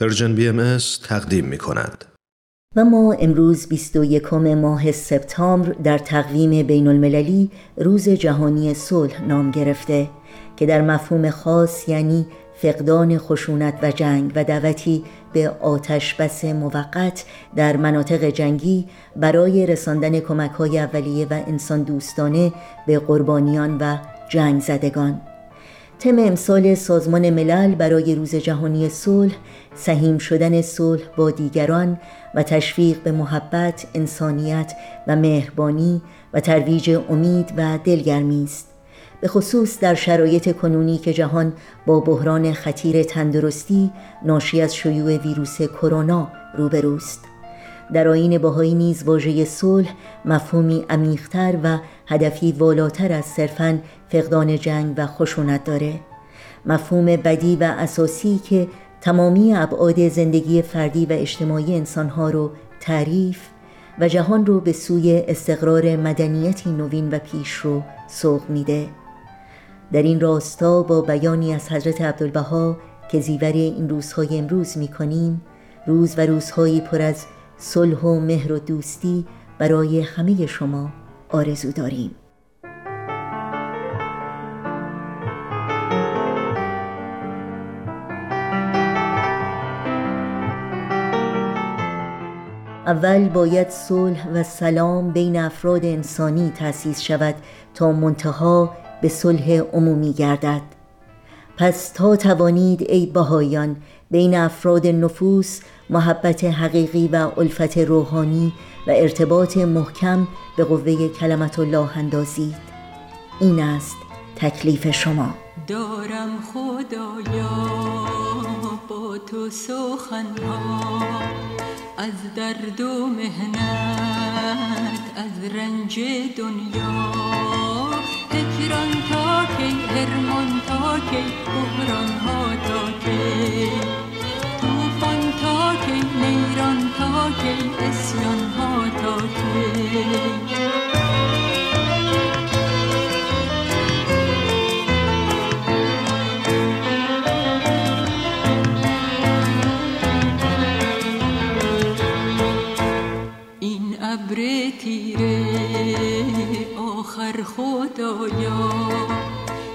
Persian BM تقدیم می کند. و ما امروز 21 ماه سپتامبر در تقویم بین المللی روز جهانی صلح نام گرفته که در مفهوم خاص یعنی فقدان خشونت و جنگ و دعوتی به آتش بس موقت در مناطق جنگی برای رساندن کمک های اولیه و انسان دوستانه به قربانیان و جنگ زدگان تم امسال سازمان ملل برای روز جهانی صلح سهیم شدن صلح با دیگران و تشویق به محبت، انسانیت و مهربانی و ترویج امید و دلگرمی است. به خصوص در شرایط کنونی که جهان با بحران خطیر تندرستی ناشی از شیوع ویروس کرونا روبروست. در آین باهایی نیز واژه صلح مفهومی عمیقتر و هدفی والاتر از صرفاً فقدان جنگ و خشونت داره. مفهوم بدی و اساسی که تمامی ابعاد زندگی فردی و اجتماعی انسانها رو تعریف و جهان رو به سوی استقرار مدنیتی نوین و پیش رو سوق میده. در این راستا با بیانی از حضرت عبدالبها که زیور این روزهای امروز می‌کنیم روز و روزهایی پر از صلح و مهر و دوستی برای همه شما آرزو داریم. اول باید صلح و سلام بین افراد انسانی تأسیس شود تا منتها به صلح عمومی گردد. پس تا توانید ای بهایان بین افراد نفوس محبت حقیقی و الفت روحانی و ارتباط محکم به قوه کلمت الله اندازید. این است تکلیف شما. دارم خدایا با تو سخنها. از درد و مهنت از رنج دنیا. هجران تا کی هرمان تا کی بحران ها تا ابر تیره آخر خدایا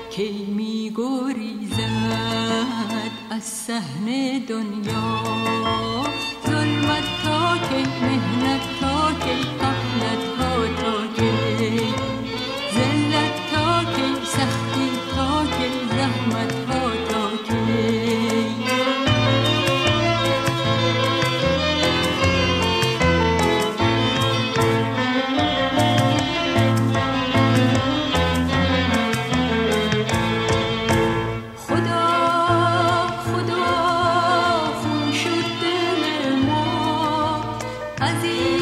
کی می گریزد از صحن دنیا. از